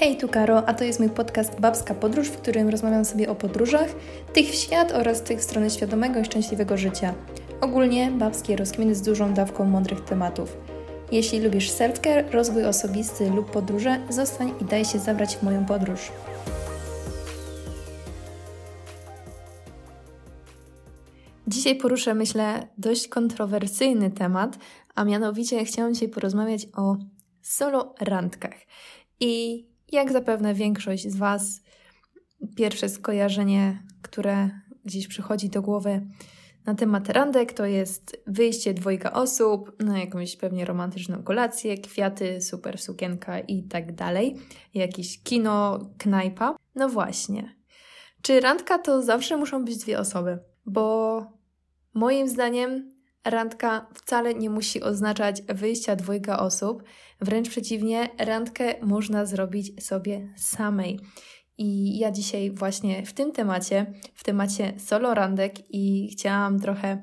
Hej, tu Karo, a to jest mój podcast Babska Podróż, w którym rozmawiam sobie o podróżach, tych w świat oraz tych w stronę świadomego i szczęśliwego życia. Ogólnie babskie rozkminy z dużą dawką mądrych tematów. Jeśli lubisz self-care, rozwój osobisty lub podróże, zostań i daj się zabrać w moją podróż. Dzisiaj poruszę, myślę, dość kontrowersyjny temat, a mianowicie chciałam dzisiaj porozmawiać o solo randkach. I jak zapewne większość z Was, pierwsze skojarzenie, które gdzieś przychodzi do głowy na temat randek, to jest wyjście dwojga osób na jakąś pewnie romantyczną kolację, kwiaty, super sukienka i tak dalej, jakieś kino, knajpa. No właśnie. Czy randka to zawsze muszą być dwie osoby? Bo moim zdaniem randka wcale nie musi oznaczać wyjścia dwojga osób. Wręcz przeciwnie, randkę można zrobić sobie samej. I ja dzisiaj właśnie w tym temacie, w temacie solo randek i chciałam trochę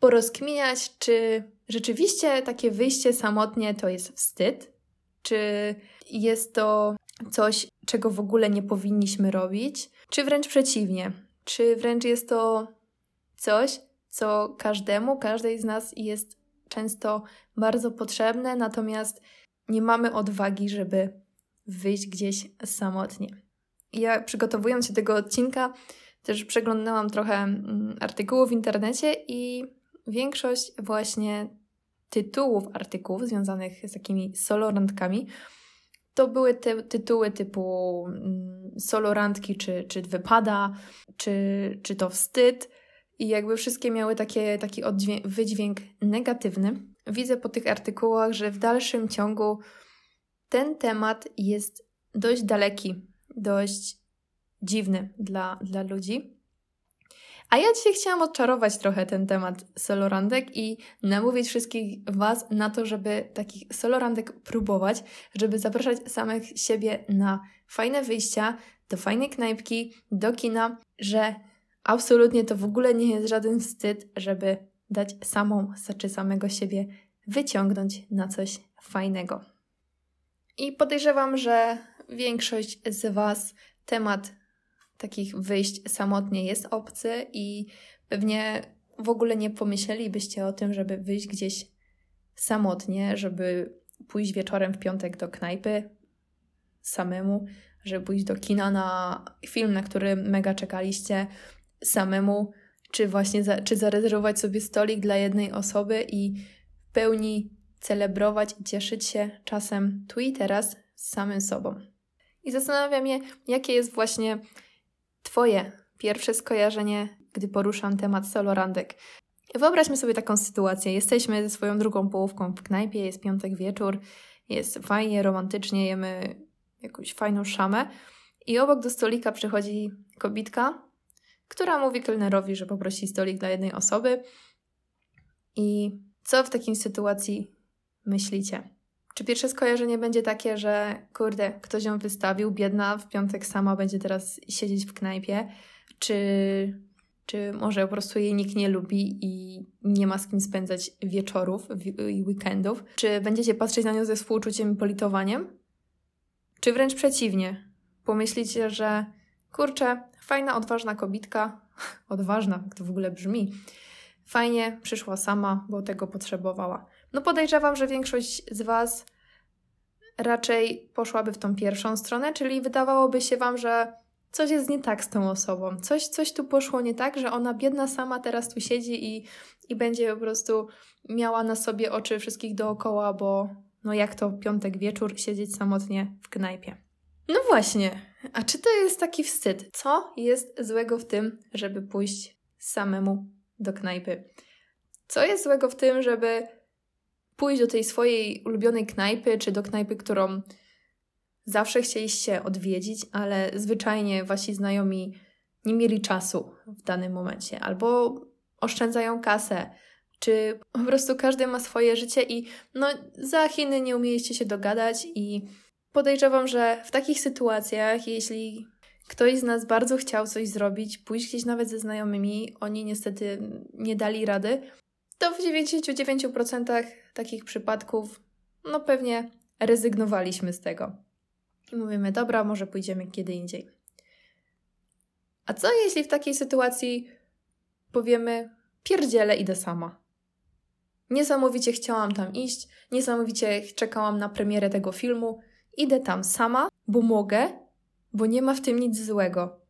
porozkminiać, czy rzeczywiście takie wyjście samotnie to jest wstyd, czy jest to coś, czego w ogóle nie powinniśmy robić, czy wręcz przeciwnie, czy wręcz jest to coś, co każdemu, każdej z nas jest często bardzo potrzebne, natomiast nie mamy odwagi, żeby wyjść gdzieś samotnie. Ja przygotowując się do tego odcinka, też przeglądałam trochę mm, artykułów w internecie i większość właśnie tytułów artykułów związanych z takimi solorandkami to były te tytuły typu mm, solorandki, czy, czy wypada, czy, czy to wstyd, i jakby wszystkie miały takie, taki wydźwięk negatywny. Widzę po tych artykułach, że w dalszym ciągu ten temat jest dość daleki, dość dziwny dla, dla ludzi. A ja dzisiaj chciałam odczarować trochę ten temat solorandek i namówić wszystkich Was na to, żeby takich solorandek próbować, żeby zapraszać samych siebie na fajne wyjścia, do fajnej knajpki, do kina, że Absolutnie to w ogóle nie jest żaden wstyd, żeby dać samą czy samego siebie wyciągnąć na coś fajnego. I podejrzewam, że większość z Was temat takich wyjść samotnie jest obcy i pewnie w ogóle nie pomyślelibyście o tym, żeby wyjść gdzieś samotnie, żeby pójść wieczorem w piątek do knajpy samemu, żeby pójść do kina na film, na który mega czekaliście, samemu, czy właśnie za, czy zarezerwować sobie stolik dla jednej osoby i w pełni celebrować i cieszyć się czasem tu i teraz z samym sobą. I zastanawiam się, jakie jest właśnie Twoje pierwsze skojarzenie, gdy poruszam temat solorandek. Wyobraźmy sobie taką sytuację. Jesteśmy ze swoją drugą połówką w knajpie, jest piątek wieczór, jest fajnie, romantycznie, jemy jakąś fajną szamę i obok do stolika przychodzi kobitka, która mówi kelnerowi, że poprosi stolik dla jednej osoby. I co w takiej sytuacji myślicie? Czy pierwsze skojarzenie będzie takie, że kurde, ktoś ją wystawił, biedna, w piątek sama będzie teraz siedzieć w knajpie? Czy, czy może po prostu jej nikt nie lubi i nie ma z kim spędzać wieczorów i weekendów? Czy będziecie patrzeć na nią ze współczuciem i politowaniem? Czy wręcz przeciwnie? Pomyślicie, że kurczę, fajna, odważna kobitka, odważna, jak to w ogóle brzmi, fajnie przyszła sama, bo tego potrzebowała. No podejrzewam, że większość z Was raczej poszłaby w tą pierwszą stronę, czyli wydawałoby się Wam, że coś jest nie tak z tą osobą, coś, coś tu poszło nie tak, że ona biedna sama teraz tu siedzi i, i będzie po prostu miała na sobie oczy wszystkich dookoła, bo no jak to piątek wieczór siedzieć samotnie w knajpie. No właśnie, a czy to jest taki wstyd? Co jest złego w tym, żeby pójść samemu do knajpy? Co jest złego w tym, żeby pójść do tej swojej ulubionej knajpy, czy do knajpy, którą zawsze chcieliście odwiedzić, ale zwyczajnie wasi znajomi nie mieli czasu w danym momencie, albo oszczędzają kasę, czy po prostu każdy ma swoje życie i no za Chiny nie umieliście się dogadać i Podejrzewam, że w takich sytuacjach, jeśli ktoś z nas bardzo chciał coś zrobić, pójść gdzieś nawet ze znajomymi, oni niestety nie dali rady, to w 99% takich przypadków, no pewnie rezygnowaliśmy z tego. I mówimy, dobra, może pójdziemy kiedy indziej. A co jeśli w takiej sytuacji powiemy, pierdziele, idę sama? Niesamowicie chciałam tam iść, niesamowicie czekałam na premierę tego filmu. Idę tam sama, bo mogę, bo nie ma w tym nic złego.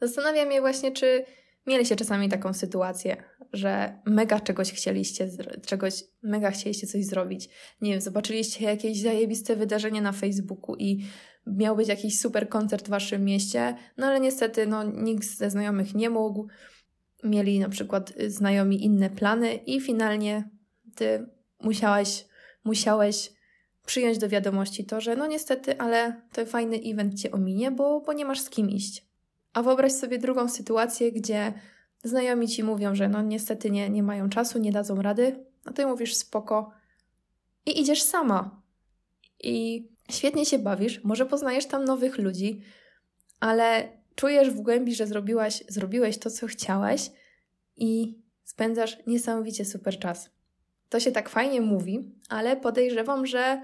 Zastanawiam się właśnie, czy mieliście czasami taką sytuację, że mega czegoś chcieliście, czegoś mega chcieliście coś zrobić. Nie wiem, zobaczyliście jakieś zajebiste wydarzenie na Facebooku i miał być jakiś super koncert w waszym mieście, no ale niestety no, nikt ze znajomych nie mógł. Mieli na przykład znajomi inne plany i finalnie ty musiałeś, musiałeś przyjąć do wiadomości to, że no niestety, ale ten fajny event cię ominie, bo, bo nie masz z kim iść. A wyobraź sobie drugą sytuację, gdzie znajomi ci mówią, że no niestety nie, nie mają czasu, nie dadzą rady, a ty mówisz spoko i idziesz sama. I świetnie się bawisz, może poznajesz tam nowych ludzi, ale czujesz w głębi, że zrobiłaś, zrobiłeś to, co chciałaś i spędzasz niesamowicie super czas. To się tak fajnie mówi, ale podejrzewam, że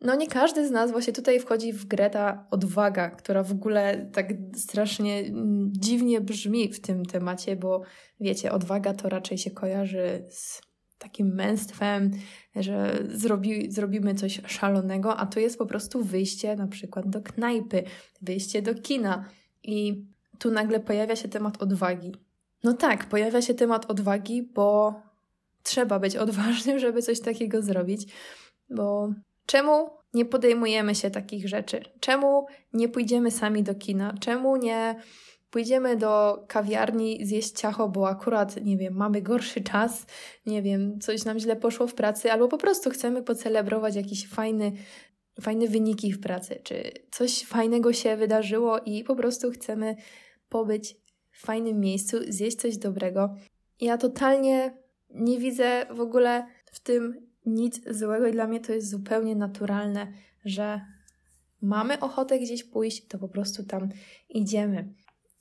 no nie każdy z nas właśnie tutaj wchodzi w grę ta odwaga, która w ogóle tak strasznie mm, dziwnie brzmi w tym temacie, bo wiecie, odwaga to raczej się kojarzy z takim męstwem, że zrobi, zrobimy coś szalonego, a to jest po prostu wyjście na przykład do knajpy, wyjście do kina i tu nagle pojawia się temat odwagi. No tak, pojawia się temat odwagi, bo trzeba być odważnym, żeby coś takiego zrobić, bo czemu nie podejmujemy się takich rzeczy? Czemu nie pójdziemy sami do kina? Czemu nie pójdziemy do kawiarni zjeść ciacho, bo akurat, nie wiem, mamy gorszy czas, nie wiem, coś nam źle poszło w pracy, albo po prostu chcemy pocelebrować jakiś fajny, fajne wyniki w pracy, czy coś fajnego się wydarzyło i po prostu chcemy pobyć w fajnym miejscu, zjeść coś dobrego. Ja totalnie nie widzę w ogóle w tym nic złego i dla mnie to jest zupełnie naturalne, że mamy ochotę gdzieś pójść, to po prostu tam idziemy.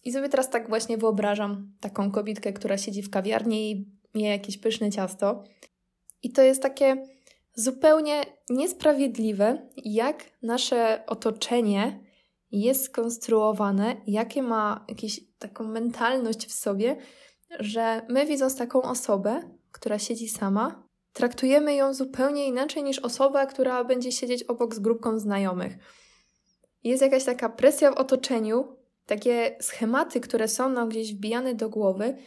I sobie teraz tak właśnie wyobrażam taką kobietkę, która siedzi w kawiarni i je jakieś pyszne ciasto. I to jest takie zupełnie niesprawiedliwe, jak nasze otoczenie jest skonstruowane, jakie ma jakąś taką mentalność w sobie, że my widząc taką osobę, która siedzi sama, traktujemy ją zupełnie inaczej niż osoba, która będzie siedzieć obok z grupką znajomych. Jest jakaś taka presja w otoczeniu, takie schematy, które są nam gdzieś wbijane do głowy,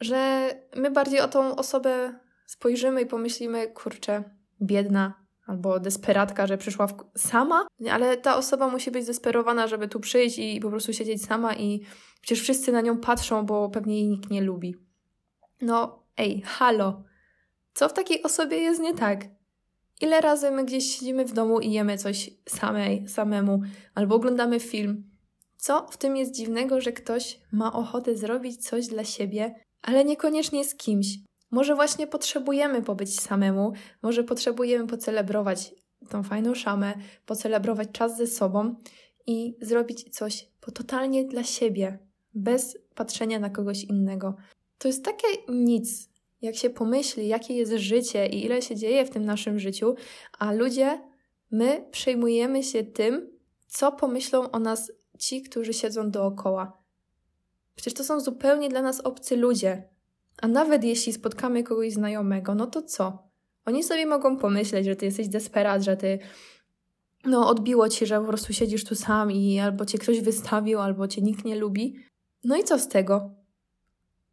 że my bardziej o tą osobę spojrzymy i pomyślimy, kurczę, biedna albo desperatka, że przyszła sama, ale ta osoba musi być zdesperowana, żeby tu przyjść i po prostu siedzieć sama i przecież wszyscy na nią patrzą, bo pewnie jej nikt nie lubi. No, ej, halo, co w takiej osobie jest nie tak? Ile razy my gdzieś siedzimy w domu i jemy coś samej, samemu, albo oglądamy film? Co w tym jest dziwnego, że ktoś ma ochotę zrobić coś dla siebie, ale niekoniecznie z kimś? Może właśnie potrzebujemy pobyć samemu, może potrzebujemy pocelebrować tą fajną szamę, pocelebrować czas ze sobą i zrobić coś po totalnie dla siebie, bez patrzenia na kogoś innego. To jest takie nic, jak się pomyśli, jakie jest życie i ile się dzieje w tym naszym życiu, a ludzie, my przejmujemy się tym, co pomyślą o nas ci, którzy siedzą dookoła. Przecież to są zupełnie dla nas obcy ludzie. A nawet jeśli spotkamy kogoś znajomego, no to co? Oni sobie mogą pomyśleć, że ty jesteś desperat, że ty no odbiło ci, że po prostu siedzisz tu sam i albo cię ktoś wystawił, albo cię nikt nie lubi. No i co z tego?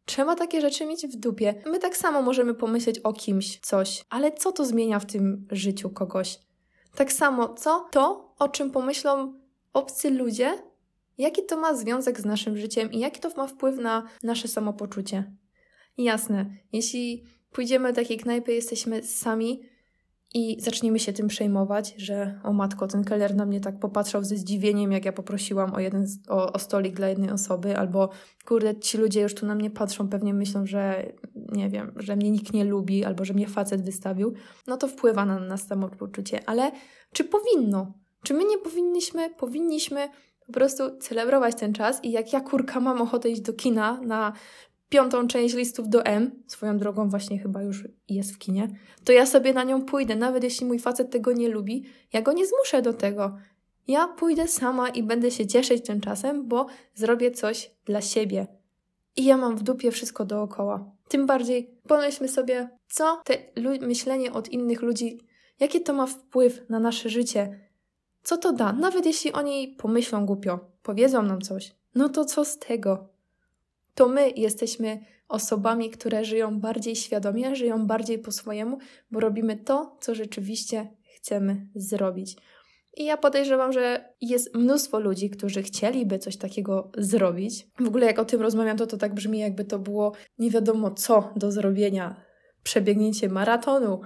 Trzeba takie rzeczy mieć w dupie. My tak samo możemy pomyśleć o kimś coś, ale co to zmienia w tym życiu kogoś? Tak samo, co to, o czym pomyślą obcy ludzie, jaki to ma związek z naszym życiem i jaki to ma wpływ na nasze samopoczucie? Jasne, jeśli pójdziemy do takiej knajpy, jesteśmy sami, i zaczniemy się tym przejmować, że o matko, ten keller na mnie tak popatrzał ze zdziwieniem, jak ja poprosiłam o, jeden, o, o stolik dla jednej osoby, albo kurde, ci ludzie już tu na mnie patrzą, pewnie myślą, że nie wiem, że mnie nikt nie lubi, albo że mnie facet wystawił, no to wpływa na nas samopoczucie. Ale czy powinno? Czy my nie powinniśmy, powinniśmy po prostu celebrować ten czas i jak ja kurka mam ochotę iść do kina na piątą część listów do M, swoją drogą właśnie chyba już jest w kinie, to ja sobie na nią pójdę, nawet jeśli mój facet tego nie lubi, ja go nie zmuszę do tego. Ja pójdę sama i będę się cieszyć tym czasem, bo zrobię coś dla siebie. I ja mam w dupie wszystko dookoła. Tym bardziej pomyślmy sobie, co te myślenie od innych ludzi, jaki to ma wpływ na nasze życie. Co to da? Nawet jeśli oni pomyślą głupio, powiedzą nam coś, no to co z tego? To my jesteśmy osobami, które żyją bardziej świadomie, żyją bardziej po swojemu, bo robimy to, co rzeczywiście chcemy zrobić. I ja podejrzewam, że jest mnóstwo ludzi, którzy chcieliby coś takiego zrobić. W ogóle jak o tym rozmawiam, to to tak brzmi, jakby to było nie wiadomo co do zrobienia. Przebiegnięcie maratonu,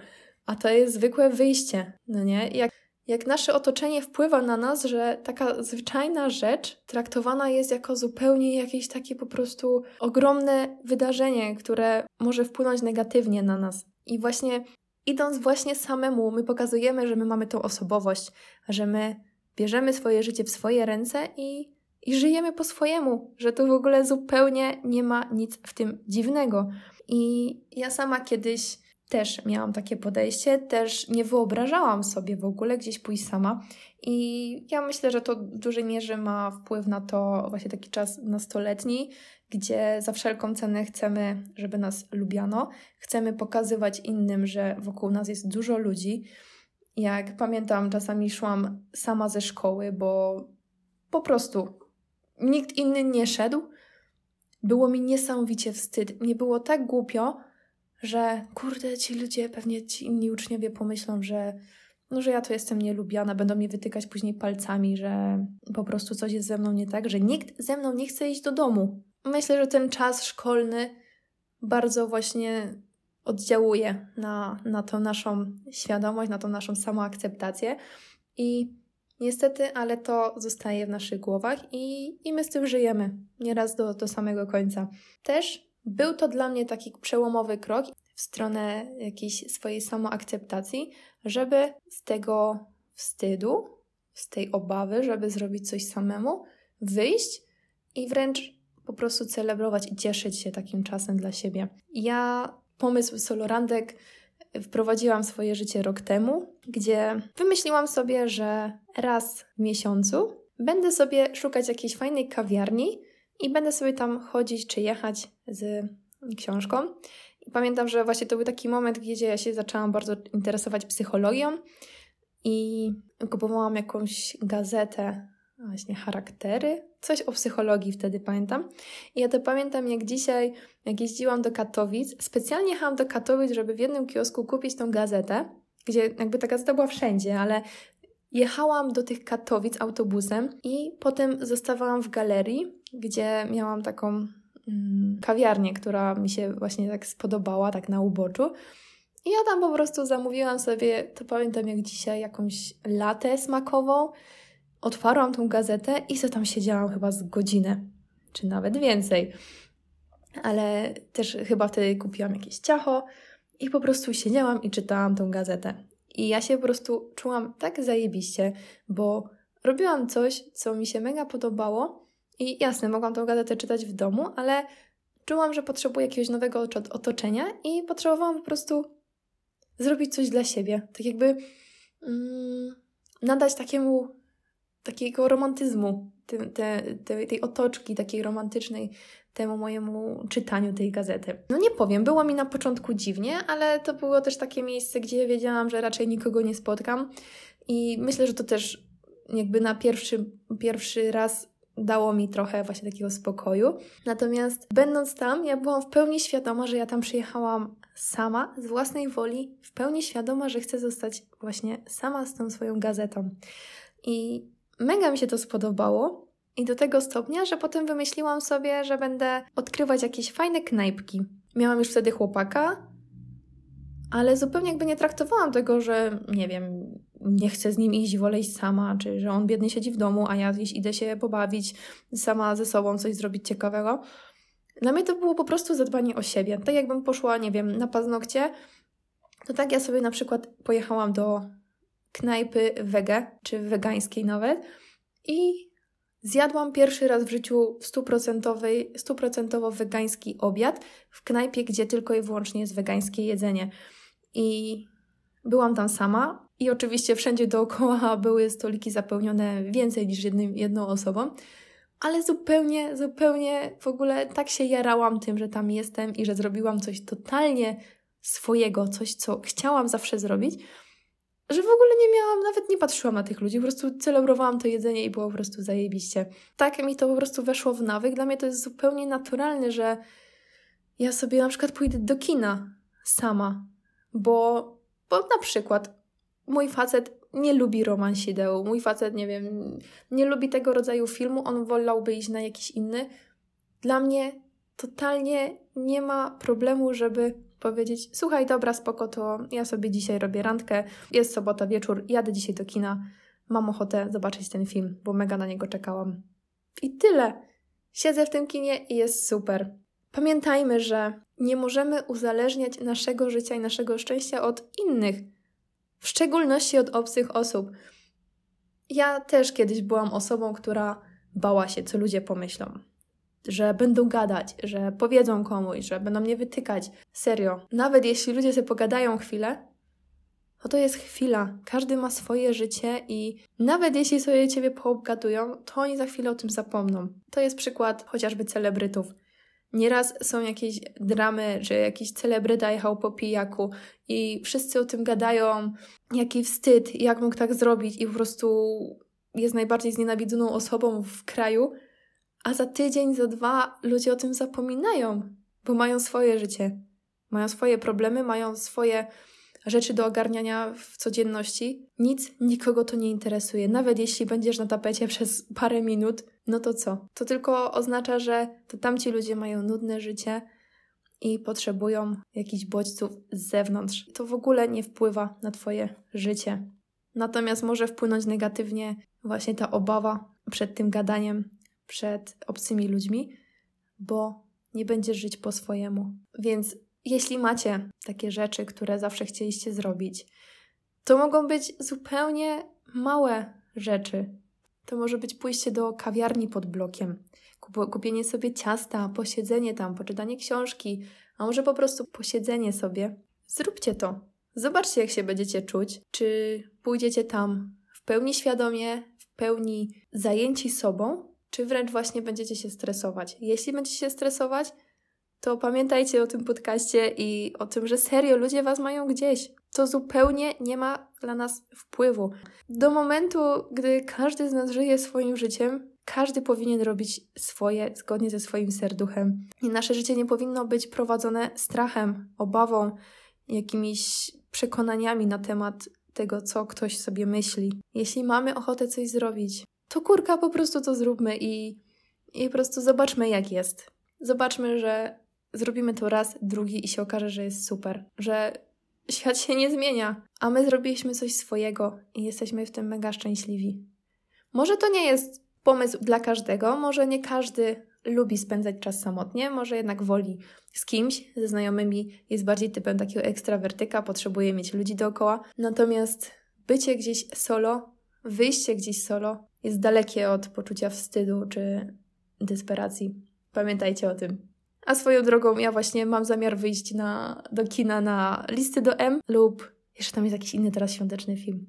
a to jest zwykłe wyjście, no nie? Jak, jak nasze otoczenie wpływa na nas, że taka zwyczajna rzecz traktowana jest jako zupełnie jakieś takie po prostu ogromne wydarzenie, które może wpłynąć negatywnie na nas. I właśnie idąc właśnie samemu, my pokazujemy, że my mamy tą osobowość, że my bierzemy swoje życie w swoje ręce i, i żyjemy po swojemu, że tu w ogóle zupełnie nie ma nic w tym dziwnego. I ja sama kiedyś też miałam takie podejście, też nie wyobrażałam sobie w ogóle gdzieś pójść sama. I ja myślę, że to w dużej mierze ma wpływ na to właśnie taki czas nastoletni, gdzie za wszelką cenę chcemy, żeby nas lubiano, chcemy pokazywać innym, że wokół nas jest dużo ludzi. Jak pamiętam, czasami szłam sama ze szkoły, bo po prostu nikt inny nie szedł. Było mi niesamowicie wstyd. Nie było tak głupio, że kurde, ci ludzie, pewnie ci inni uczniowie pomyślą, że no, że ja to jestem nielubiana, będą mnie wytykać później palcami, że po prostu coś jest ze mną nie tak, że nikt ze mną nie chce iść do domu. Myślę, że ten czas szkolny bardzo właśnie oddziałuje na, na tą naszą świadomość, na tą naszą samoakceptację i niestety, ale to zostaje w naszych głowach i, i my z tym żyjemy nieraz do, do samego końca. Też był to dla mnie taki przełomowy krok w stronę jakiejś swojej samoakceptacji, żeby z tego wstydu, z tej obawy, żeby zrobić coś samemu, wyjść i wręcz po prostu celebrować i cieszyć się takim czasem dla siebie. Ja pomysł solorandek wprowadziłam swoje życie rok temu, gdzie wymyśliłam sobie, że raz w miesiącu będę sobie szukać jakiejś fajnej kawiarni i będę sobie tam chodzić czy jechać z książką. I pamiętam, że właśnie to był taki moment, gdzie ja się zaczęłam bardzo interesować psychologią i kupowałam jakąś gazetę, właśnie charaktery, coś o psychologii wtedy pamiętam. I ja to pamiętam jak dzisiaj, jak jeździłam do Katowic, specjalnie jechałam do Katowic, żeby w jednym kiosku kupić tą gazetę, gdzie jakby ta gazeta była wszędzie, ale jechałam do tych Katowic autobusem i potem zostawałam w galerii, gdzie miałam taką mm, kawiarnię, która mi się właśnie tak spodobała, tak na uboczu. I ja tam po prostu zamówiłam sobie, to pamiętam jak dzisiaj, jakąś latę smakową. Otwarłam tą gazetę i co tam siedziałam chyba z godzinę, czy nawet więcej. Ale też chyba wtedy kupiłam jakieś ciacho i po prostu siedziałam i czytałam tą gazetę. I ja się po prostu czułam tak zajebiście, bo robiłam coś, co mi się mega podobało i jasne, mogłam tą gazetę czytać w domu, ale czułam, że potrzebuję jakiegoś nowego otoczenia i potrzebowałam po prostu zrobić coś dla siebie. Tak jakby mm, nadać takiemu takiego romantyzmu, te, te, te, tej otoczki takiej romantycznej temu mojemu czytaniu tej gazety. No nie powiem, było mi na początku dziwnie, ale to było też takie miejsce, gdzie wiedziałam, że raczej nikogo nie spotkam i myślę, że to też jakby na pierwszy, pierwszy raz dało mi trochę właśnie takiego spokoju. Natomiast będąc tam, ja byłam w pełni świadoma, że ja tam przyjechałam sama, z własnej woli, w pełni świadoma, że chcę zostać właśnie sama z tą swoją gazetą. I mega mi się to spodobało. I do tego stopnia, że potem wymyśliłam sobie, że będę odkrywać jakieś fajne knajpki. Miałam już wtedy chłopaka, ale zupełnie jakby nie traktowałam tego, że nie wiem, nie chcę z nim iść, wolę iść sama, czy że on biedny siedzi w domu, a ja gdzieś idę się pobawić sama ze sobą, coś zrobić ciekawego. Dla mnie to było po prostu zadbanie o siebie. Tak jakbym poszła, nie wiem, na paznokcie, to tak ja sobie na przykład pojechałam do knajpy wege, czy wegańskiej nawet i zjadłam pierwszy raz w życiu stuprocentowy, stuprocentowo wegański obiad w knajpie, gdzie tylko i wyłącznie jest wegańskie jedzenie. I byłam tam sama i oczywiście wszędzie dookoła były stoliki zapełnione więcej niż jednym, jedną osobą, ale zupełnie, zupełnie w ogóle tak się jarałam tym, że tam jestem i że zrobiłam coś totalnie swojego, coś, co chciałam zawsze zrobić, że w ogóle nie miałam, nawet nie patrzyłam na tych ludzi, po prostu celebrowałam to jedzenie i było po prostu zajebiście. Tak mi to po prostu weszło w nawyk. Dla mnie to jest zupełnie naturalne, że ja sobie na przykład pójdę do kina sama, bo, bo na przykład mój facet nie lubi romansideł, mój facet, nie wiem, nie lubi tego rodzaju filmu, on wolałby iść na jakiś inny. Dla mnie totalnie nie ma problemu, żeby powiedzieć: Słuchaj, dobra, spoko, to ja sobie dzisiaj robię randkę, jest sobota wieczór, jadę dzisiaj do kina, mam ochotę zobaczyć ten film, bo mega na niego czekałam. I tyle. Siedzę w tym kinie i jest super. Pamiętajmy, że nie możemy uzależniać naszego życia i naszego szczęścia od innych, w szczególności od obcych osób. Ja też kiedyś byłam osobą, która bała się, co ludzie pomyślą że będą gadać, że powiedzą komuś, że będą mnie wytykać. Serio, nawet jeśli ludzie sobie pogadają chwilę, to to jest chwila. Każdy ma swoje życie i nawet jeśli sobie ciebie poobgadują, to oni za chwilę o tym zapomną. To jest przykład chociażby celebrytów. Nieraz są jakieś dramy, że jakiś celebryta jechał po pijaku i wszyscy o tym gadają, jaki wstyd, jak mógł tak zrobić i po prostu jest najbardziej znienawidzoną osobą w kraju, a za tydzień, za dwa ludzie o tym zapominają, bo mają swoje życie, mają swoje problemy, mają swoje rzeczy do ogarniania w codzienności. Nic nikogo to nie interesuje. Nawet jeśli będziesz na tapecie przez parę minut, no to co? To tylko oznacza, że to tamci ludzie mają nudne życie i potrzebują jakichś bodźców z zewnątrz. To w ogóle nie wpływa na Twoje życie. Natomiast może wpłynąć negatywnie właśnie ta obawa przed tym gadaniem przed obcymi ludźmi, bo nie będziesz żyć po swojemu. Więc jeśli macie takie rzeczy, które zawsze chcieliście zrobić, to mogą być zupełnie małe rzeczy. To może być pójście do kawiarni pod blokiem, kupienie sobie ciasta, posiedzenie tam, poczytanie książki, a może po prostu posiedzenie sobie. Zróbcie to. Zobaczcie, jak się będziecie czuć. Czy pójdziecie tam w pełni świadomie, w pełni zajęci sobą, czy wręcz właśnie będziecie się stresować. Jeśli będziecie się stresować, to pamiętajcie o tym podcaście i o tym, że serio ludzie was mają gdzieś. To zupełnie nie ma dla nas wpływu. Do momentu, gdy każdy z nas żyje swoim życiem, każdy powinien robić swoje zgodnie ze swoim serduchem. I nasze życie nie powinno być prowadzone strachem, obawą, jakimiś przekonaniami na temat tego, co ktoś sobie myśli. Jeśli mamy ochotę coś zrobić, to kurka, po prostu to zróbmy i, i po prostu zobaczmy, jak jest. Zobaczmy, że zrobimy to raz, drugi i się okaże, że jest super, że świat się nie zmienia, a my zrobiliśmy coś swojego i jesteśmy w tym mega szczęśliwi. Może to nie jest pomysł dla każdego, może nie każdy lubi spędzać czas samotnie, może jednak woli z kimś, ze znajomymi, jest bardziej typem takiego ekstrawertyka, potrzebuje mieć ludzi dookoła. Natomiast bycie gdzieś solo, wyjście gdzieś solo jest dalekie od poczucia wstydu czy desperacji. Pamiętajcie o tym. A swoją drogą, ja właśnie mam zamiar wyjść na, do kina na listy do M lub jeszcze tam jest jakiś inny teraz świąteczny film.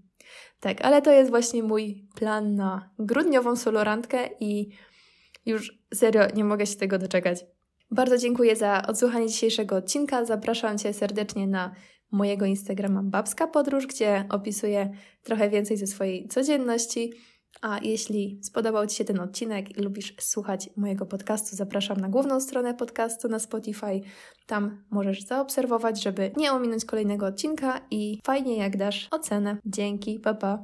Tak, ale to jest właśnie mój plan na grudniową solorantkę i już serio nie mogę się tego doczekać. Bardzo dziękuję za odsłuchanie dzisiejszego odcinka. Zapraszam Cię serdecznie na mojego Instagrama Babska Podróż, gdzie opisuję trochę więcej ze swojej codzienności a jeśli spodobał Ci się ten odcinek i lubisz słuchać mojego podcastu, zapraszam na główną stronę podcastu na Spotify. Tam możesz zaobserwować, żeby nie ominąć kolejnego odcinka i fajnie jak dasz ocenę. Dzięki, pa pa.